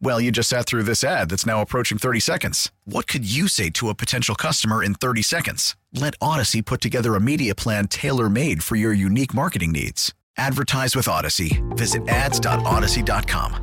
Well, you just sat through this ad that's now approaching 30 seconds. What could you say to a potential customer in 30 seconds? Let Audacy put together a media plan tailor made for your unique marketing needs. Advertise with Audacy. Visit ads.audacy.com.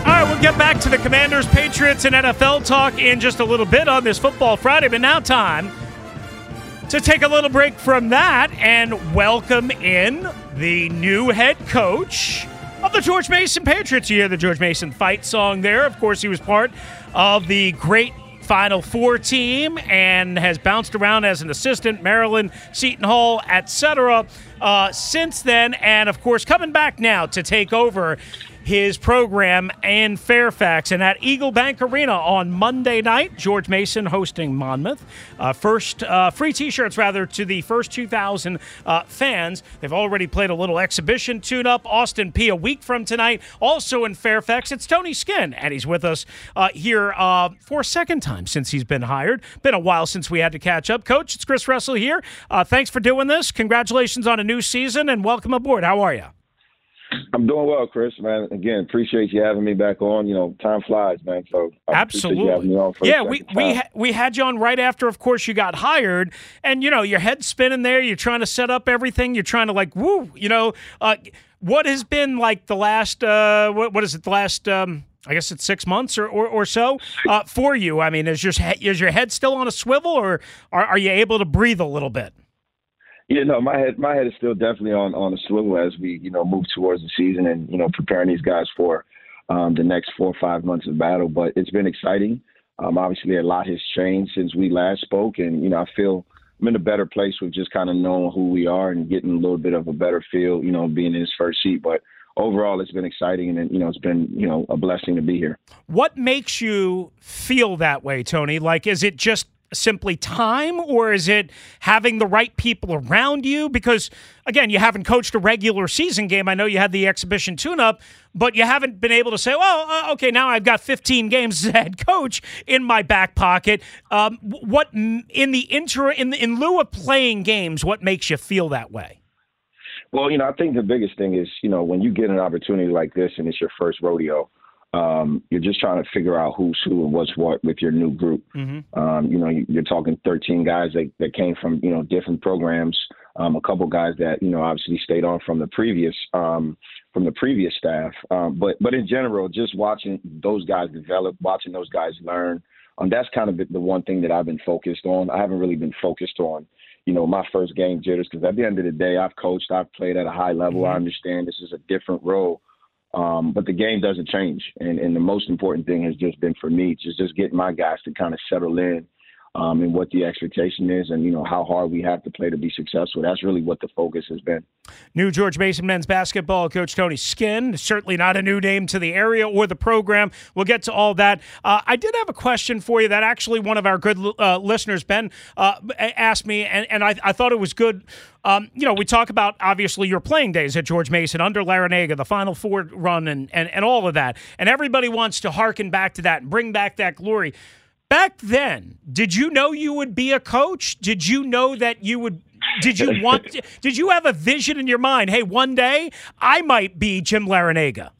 All right, we'll get back to the Commanders, Patriots, and NFL talk in just a little bit on this Football Friday. But now, time to take a little break from that and welcome in the new head coach of the George Mason Patriots. You hear the George Mason fight song there. Of course, he was part of the great Final Four team and has bounced around as an assistant, Maryland, Seton Hall, etc. Uh, since then, and of course, coming back now to take over his program in Fairfax and at Eagle Bank Arena on Monday night. George Mason hosting Monmouth. Uh, first uh, free T-shirts rather to the first 2,000 uh, fans. They've already played a little exhibition tune-up. Austin Peay a week from tonight. Also in Fairfax, it's Tony Skinn, and he's with us uh, here uh, for a second time since he's been hired. Been a while since we had to catch up. Coach, it's Chris Russell here. Uh, thanks for doing this. Congratulations on a new season and welcome aboard. How are you? I'm doing well, Chris. Man, again, appreciate you having me back on. You know, time flies, man. So I absolutely, yeah. We we ha- we had you on right after, of course, you got hired, and you know your head's spinning there. You're trying to set up everything. You're trying to like, woo, you know, uh, what has been like the last uh, what what is it? The last. Um, I guess it's six months or, or, or so uh, for you. I mean, is your is your head still on a swivel, or are, are you able to breathe a little bit? Yeah, no, my head my head is still definitely on on a swivel as we you know move towards the season and you know preparing these guys for um, the next four or five months of battle. But it's been exciting. Um, obviously, a lot has changed since we last spoke, and you know I feel I'm in a better place with just kind of knowing who we are and getting a little bit of a better feel, you know, being in his first seat. But overall, it's been exciting, and you know, it's been you know a blessing to be here. What makes you feel that way, Tony? Like, is it just simply time or is it having the right people around you? Because, again, you haven't coached a regular season game. I know you had the exhibition tune up, but you haven't been able to say, well, uh, okay, now I've got 15 games as head coach in my back pocket. Um, what in the inter in, the, in lieu of playing games, what makes you feel that way? Well, you know, I think the biggest thing is, you know, when you get an opportunity like this and it's your first rodeo, um, you're just trying to figure out who's who and what's what with your new group. Mm-hmm. Um, you know, you're talking 13 guys that, that came from you know different programs. Um, a couple guys that you know obviously stayed on from the previous um, from the previous staff. Um, but but in general, just watching those guys develop, watching those guys learn. Um, that's kind of the one thing that I've been focused on. I haven't really been focused on, you know, my first game jitters because at the end of the day, I've coached, I've played at a high level. Mm-hmm. I understand this is a different role. Um, but the game doesn't change. And, and the most important thing has just been for me, just, just getting my guys to kind of settle in um, and what the expectation is and, you know, how hard we have to play to be successful. That's really what the focus has been. New George Mason men's basketball coach Tony Skinn certainly not a new name to the area or the program. We'll get to all that. Uh, I did have a question for you that actually one of our good uh, listeners, Ben, uh, asked me, and, and I, I thought it was good. Um, you know, we talk about obviously your playing days at George Mason under Larrañaga, the Final Four run, and, and, and all of that. And everybody wants to harken back to that and bring back that glory. Back then, did you know you would be a coach? Did you know that you would? Did you want? did you have a vision in your mind? Hey, one day I might be Jim Larrañaga.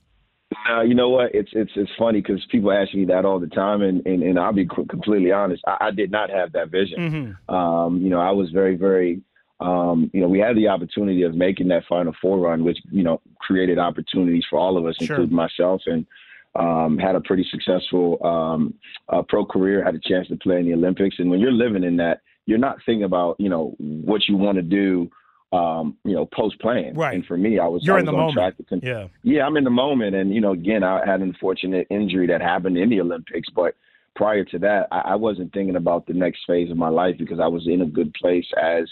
Uh, you know what? It's it's it's funny because people ask me that all the time, and and, and I'll be completely honest. I, I did not have that vision. Mm-hmm. Um, you know, I was very very. Um, you know, we had the opportunity of making that Final Four run, which you know created opportunities for all of us, sure. including myself. And Um, had a pretty successful um, uh, pro career. Had a chance to play in the Olympics, and when you're living in that, you're not thinking about you know what you want to do. Um, you know, post playing. Right. And for me, I was, You're I in was the on moment. con- Yeah. yeah, I'm in the moment, and you know, again, I had an unfortunate injury that happened in the Olympics, but prior to that, I, I wasn't thinking about the next phase of my life because I was in a good place as,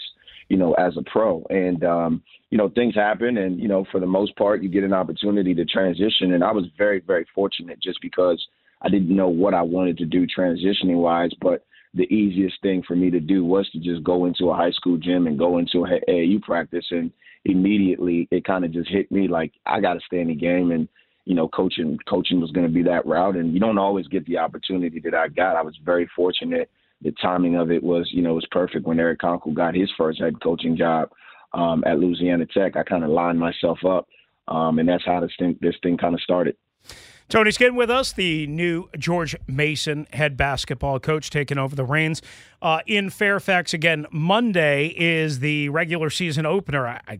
you know, as a pro, and um, you know, things happen, and you know, for the most part, you get an opportunity to transition, and I was very, very fortunate just because I didn't know what I wanted to do transitioning wise, but the easiest thing for me to do was to just go into a high school gym and go into a AAU practice and immediately it kind of just hit me like I got to stay in the game and you know coaching coaching was going to be that route and you don't always get the opportunity that I got. I was very fortunate. The timing of it was you know was perfect when Eric Konkol got his first head coaching job um, at Louisiana Tech. I kind of lined myself up um, and that's how this thing this thing kind of started. Tony Skinn with us, the new George Mason head basketball coach, taking over the reins uh, in Fairfax again. Monday is the regular season opener. I, I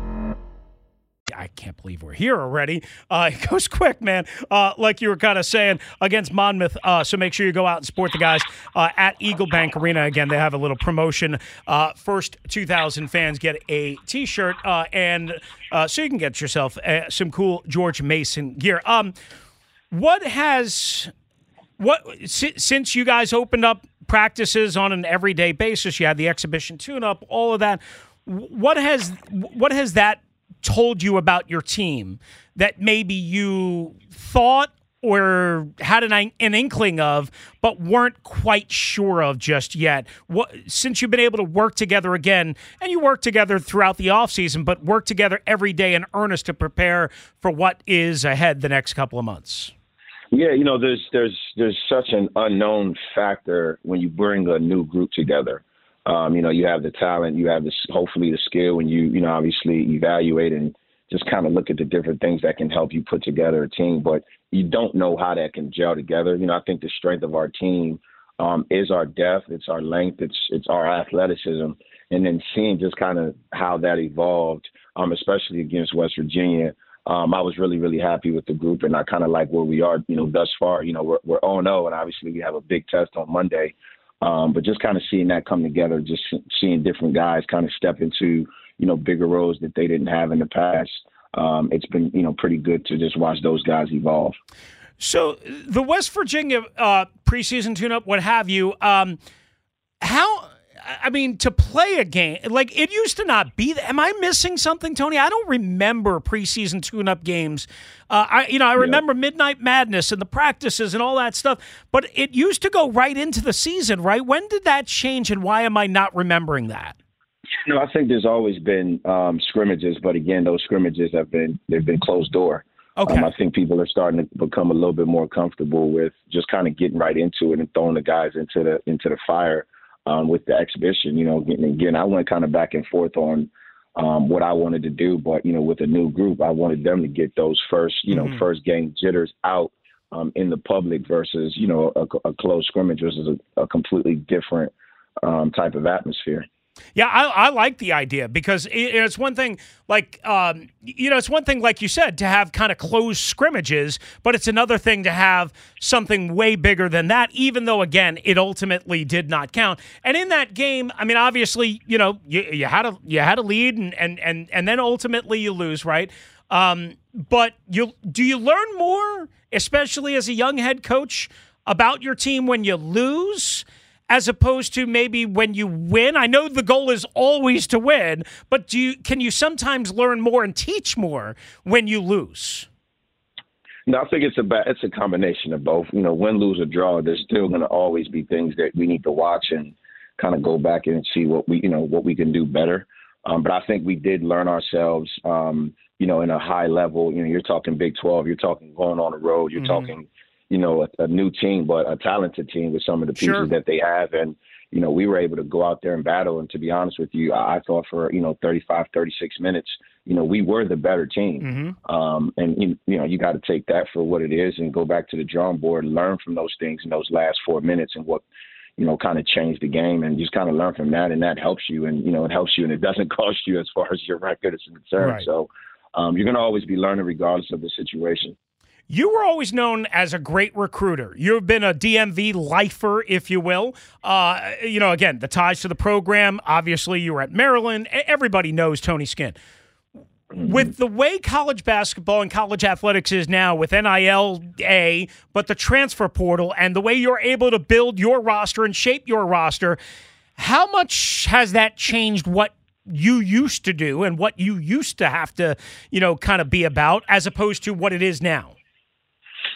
I can't believe we're here already. Uh, it goes quick, man. Uh, like you were kind of saying against Monmouth. Uh, so make sure you go out and support the guys uh, at Eagle Bank Arena. Again, they have a little promotion. Uh, first 2,000 fans get a T-shirt, uh, and so you can get yourself some cool George Mason gear. Um, what has what since you guys opened up practices on an everyday basis? You had the exhibition tune-up, all of that. What has what has that told you about your team that maybe you thought or had an, an inkling of, but weren't quite sure of just yet? What, since you've been able to work together again, and you work together throughout the offseason, but work together every day in earnest to prepare for what is ahead the next couple of months. Yeah, you know, there's there's there's such an unknown factor when you bring a new group together. Um, you know, you have the talent, you have this hopefully the skill, and you you know obviously evaluate and just kind of look at the different things that can help you put together a team. But you don't know how that can gel together. You know, I think the strength of our team um, is our depth, it's our length, it's it's our athleticism, and then seeing just kind of how that evolved, um, especially against West Virginia. Um, I was really, really happy with the group, and I kind of like where we are, you know, thus far. You know, we're we're 0 and obviously we have a big test on Monday. Um, but just kind of seeing that come together, just seeing different guys kind of step into, you know, bigger roles that they didn't have in the past. Um, it's been, you know, pretty good to just watch those guys evolve. So the West Virginia uh, preseason tune-up, what have you? Um, how? I mean, to play a game like it used to not be. Am I missing something, Tony? I don't remember preseason tune-up games. Uh, I, you know, I remember Midnight Madness and the practices and all that stuff, but it used to go right into the season, right? When did that change, and why am I not remembering that? No, I think there's always been um, scrimmages, but again, those scrimmages have been they've been closed door. Okay. Um, I think people are starting to become a little bit more comfortable with just kind of getting right into it and throwing the guys into the into the fire um, with the exhibition. You know, again, again, I went kind of back and forth on um, what I wanted to do, but you know, with a new group, I wanted them to get those first, you know, Mhm. first game jitters out um, in the public versus you know a, a closed scrimmage versus a, a completely different um, type of atmosphere. Yeah, I, I like the idea because it, it's one thing, like, um, you know, it's one thing, like you said, to have kind of closed scrimmages, but it's another thing to have something way bigger than that, even though, again, it ultimately did not count. And in that game, I mean, obviously, you know, you, you had a you had a lead and, and, and, and then ultimately you lose, right? Um, but you do you learn more, especially as a young head coach, about your team when you lose? As opposed to maybe when you win? I know the goal is always to win, but do you can you sometimes learn more and teach more when you lose? No, I think it's a it's a combination of both. You know, win, lose, or draw. There's still going to always be things that we need to watch and kind of go back and see what we you know what we can do better. Um, but I think we did learn ourselves. Um, you know, in a high level. You know, you're talking Big 12. You're talking going on the road. You're mm-hmm. talking you know, a, a, new team, but a talented team with some of the pieces sure. that they have. And, you know, we were able to go out there and battle. And to be honest with you, I, I thought for, you know, 35, 36 minutes, you know, we were the better team. Mm-hmm. Um, and, you, you know, you got to take that for what it is and go back to the drawing board and learn from those things in those last four minutes and what, you know, kind of changed the game and just kind of learn from that. And that helps you. And, you know, it helps you and it doesn't cost you as far as your record is concerned. Right. So um, you're going to always be learning regardless of the situation. You were always known as a great recruiter. You've been a DMV lifer, if you will. Uh, you know, again, the ties to the program. Obviously, you were at Maryland. Everybody knows Tony Skinn. With the way college basketball and college athletics is now, with NIL, A, but the transfer portal and the way you're able to build your roster and shape your roster, how much has that changed what you used to do and what you used to have to, you know, kind of be about as opposed to what it is now?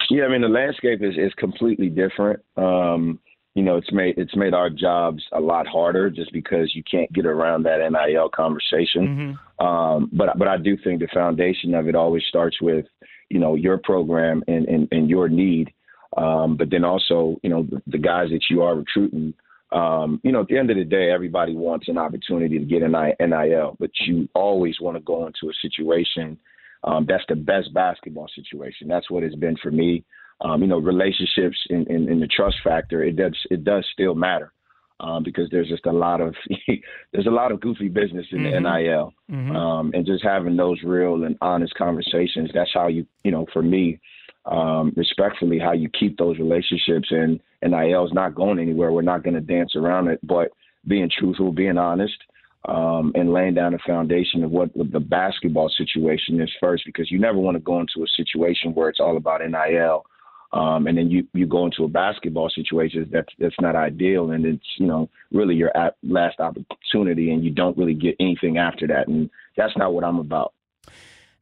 Yeah, I mean the landscape is is completely different. Um, you know, it's made it's made our jobs a lot harder just because you can't get around that NIL conversation. Mm-hmm. Um, but but I do think the foundation of it always starts with you know your program and and, and your need, um, but then also you know the, the guys that you are recruiting. Um, you know, at the end of the day, everybody wants an opportunity to get an NIL, but you always want to go into a situation um, that's the best basketball situation. That's what it's been for me. Um, you know, relationships in, in, in, the trust factor, it does it does still matter um, because there's just a lot of there's a lot of goofy business in mm-hmm. the NIL, mm-hmm. Um, and just having those real and honest conversations. That's how you you know for me, um, respectfully, how you keep those relationships. And NIL is not going anywhere. We're not going to dance around it, but being truthful, being honest um, and laying down a foundation of what the basketball situation is first, because you never want to go into a situation where it's all about NIL. Um, and then you, you go into a basketball situation that's that's not ideal, and it's you know really your last opportunity, and you don't really get anything after that, and that's not what I'm about.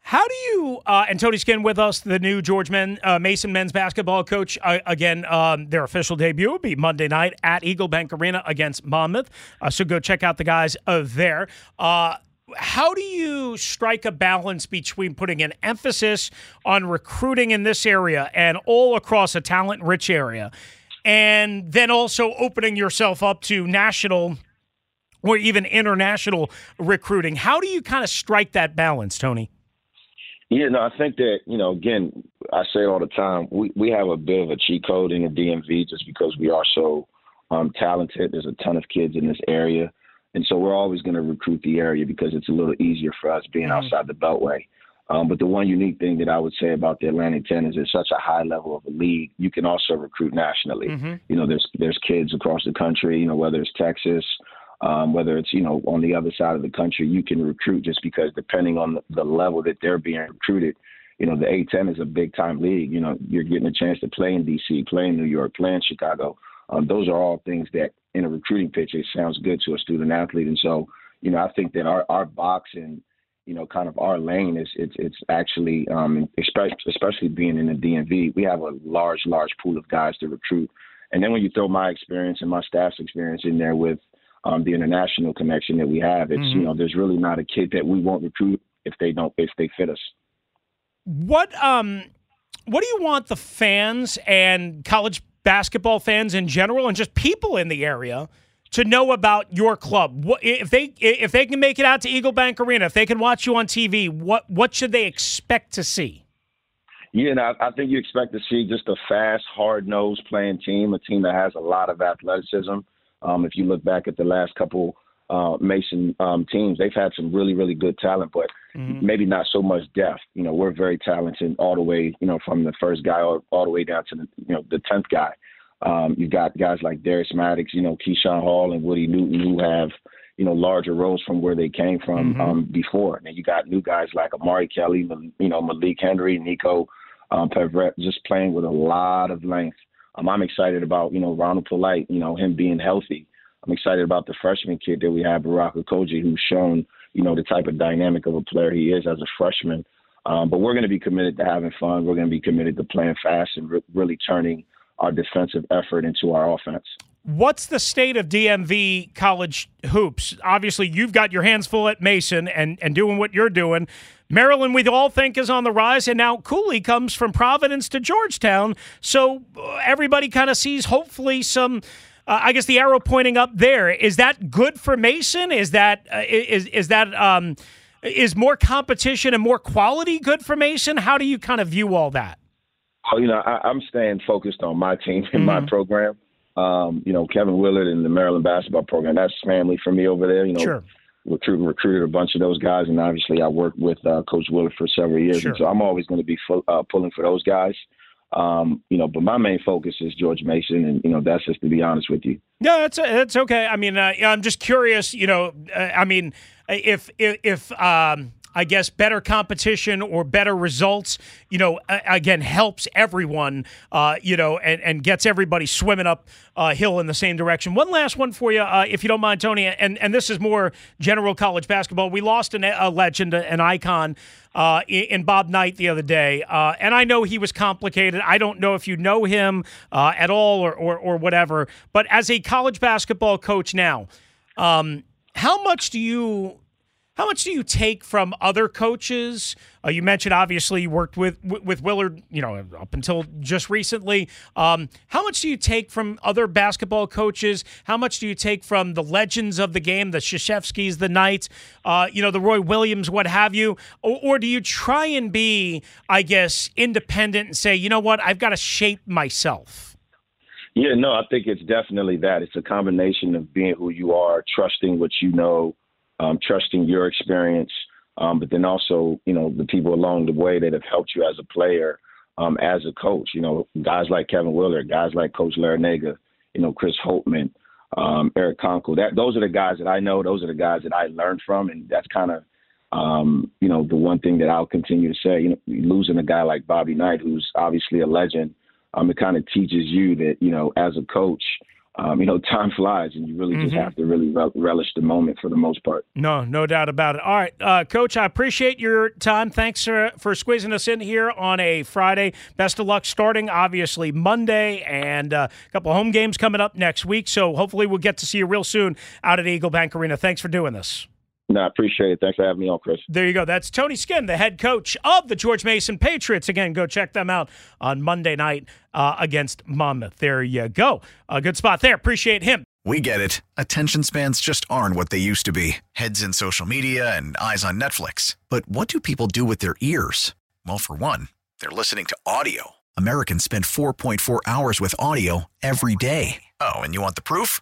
How do you uh, and Tony Skinn with us, the new George Men, uh, Mason men's basketball coach? Uh, again, um, their official debut will be Monday night at Eagle Bank Arena against Monmouth. Uh, so go check out the guys there. Uh, how do you strike a balance between putting an emphasis on recruiting in this area and all across a talent-rich area, and then also opening yourself up to national? Or even international recruiting. How do you kind of strike that balance, Tony? Yeah, no, I think that you know, again, I say it all the time. We we have a bit of a cheat code in the DMV just because we are so um, talented. There's a ton of kids in this area, and so we're always going to recruit the area because it's a little easier for us being mm-hmm. outside the Beltway. Um, but the one unique thing that I would say about the Atlantic 10 is it's such a high level of a league. You can also recruit nationally. Mm-hmm. You know, there's there's kids across the country. You know, whether it's Texas, um, whether it's you know on the other side of the country, you can recruit just because depending on the, the level that they're being recruited. You know, the A10 is a big time league. You know, you're getting a chance to play in DC, play in New York, play in Chicago. Um, those are all things that in a recruiting pitch it sounds good to a student athlete. And so, you know, I think that our our box and you know, kind of our lane is it's it's actually um, especially especially being in the DMV, we have a large large pool of guys to recruit. And then when you throw my experience and my staff's experience in there with um, the international connection that we have. It's mm-hmm. you know, there's really not a kid that we won't recruit if they don't if they fit us. What um, what do you want the fans and college basketball fans in general, and just people in the area? to know about your club. What, if they if they can make it out to Eagle Bank Arena, if they can watch you on TV, what what should they expect to see? Yeah, and I, I think you expect to see just a fast, hard nosed playing team, a team that has a lot of athleticism, um, if you look back at the last couple uh, Mason um, teams. They've had some really, really good talent, but mm-hmm. maybe not so much depth. You know, we're very talented all the way, you know, from the first guy all, all the way down to the, you know, the tenth guy. Um, you've got guys like Darius Maddox, you know, Keyshawn Hall and Woody Newton who have, you know, larger roles from where they came from mm-hmm. um, before. And you got new guys like Amari Kelly, you know, Malik Henry, Nico um, Peverett, just playing with a lot of length. Um, I'm excited about, you know, Ronald Polite, you know, him being healthy. I'm excited about the freshman kid that we have, Barak Okojie, who's shown, you know, the type of dynamic of a player he is as a freshman. Um, but we're going to be committed to having fun. We're going to be committed to playing fast and re- really turning our defensive effort into our offense. What's the state of DMV college hoops? Obviously, you've got your hands full at Mason and, and doing what you're doing. Maryland, we all think, is on the rise, and now Cooley comes from Providence to Georgetown. So uh, everybody kind of sees, hopefully, some. Uh, I guess the arrow pointing up there is that good for Mason? Is that uh, is is that um, is more competition and more quality good for Mason? How do you kind of view all that? Oh, you know, I, am staying focused on my team and mm-hmm. my program. Um, you know, Kevin Willard and the Maryland basketball program. That's family for me over there. You know, sure. recruited recruited a bunch of those guys, and obviously I worked with uh, Coach Willard for several years, sure. so I'm always going to be full, uh, pulling for those guys. Um, you know, but my main focus is George Mason, and you know that's just to be honest with you. Yeah, that's that's okay. I mean, uh, I'm just curious. You know, uh, I mean, if if, if um, I guess better competition or better results, you know, again helps everyone, uh, you know, and, and gets everybody swimming up uh, hill in the same direction. One last one for you, uh, if you don't mind, Tony, and and this is more general college basketball. We lost an, a legend, an icon. Uh, in Bob Knight the other day, uh, and I know he was complicated. I don't know if you know him uh, at all or, or, or whatever. But as a college basketball coach now, um, how much do you how much do you take from other coaches? Uh, you mentioned obviously you worked with with Willard, you know, up until just recently. Um, how much do you take from other basketball coaches? How much do you take from the legends of the game, the Krzyzewskis, the Knights, uh, you know, the Roy Williams, what have you? Or, or do you try and be, I guess, independent and say, you know what, I've got to shape myself? Yeah, no, I think it's definitely that. It's a combination of being who you are, trusting what you know um, trusting your experience, um, but then also, you know, the people along the way that have helped you as a player, um, as a coach. You know, guys like Kevin Willard, guys like Coach Larrañaga, you know, Chris Holtmann, um, Eric Konkol. That those are the guys that I know. Those are the guys that I learned from, and that's kind of, um, you know, the one thing that I'll continue to say. You know, losing a guy like Bobby Knight, who's obviously a legend, um, it kind of teaches you that, you know, as a coach um, you know, time flies, and you really mm-hmm. just have to really relish the moment for the most part. No, no doubt about it. All right, uh, Coach, I appreciate your time. Thanks for, for squeezing us in here on a Friday. Best of luck starting, obviously, Monday, and uh, a couple home games coming up next week. So hopefully we'll get to see you real soon out at Eagle Bank Arena. Thanks for doing this. No, I appreciate it. Thanks for having me on, Chris. There you go. That's Tony Skinn, the head coach of the George Mason Patriots. Again, go check them out on Monday night uh, against Monmouth. There you go. A good spot there. Appreciate him. We get it. Attention spans just aren't what they used to be heads in social media and eyes on Netflix. But what do people do with their ears? Well, for one, they're listening to audio. Americans spend 4.4 hours with audio every day. Oh, and you want the proof?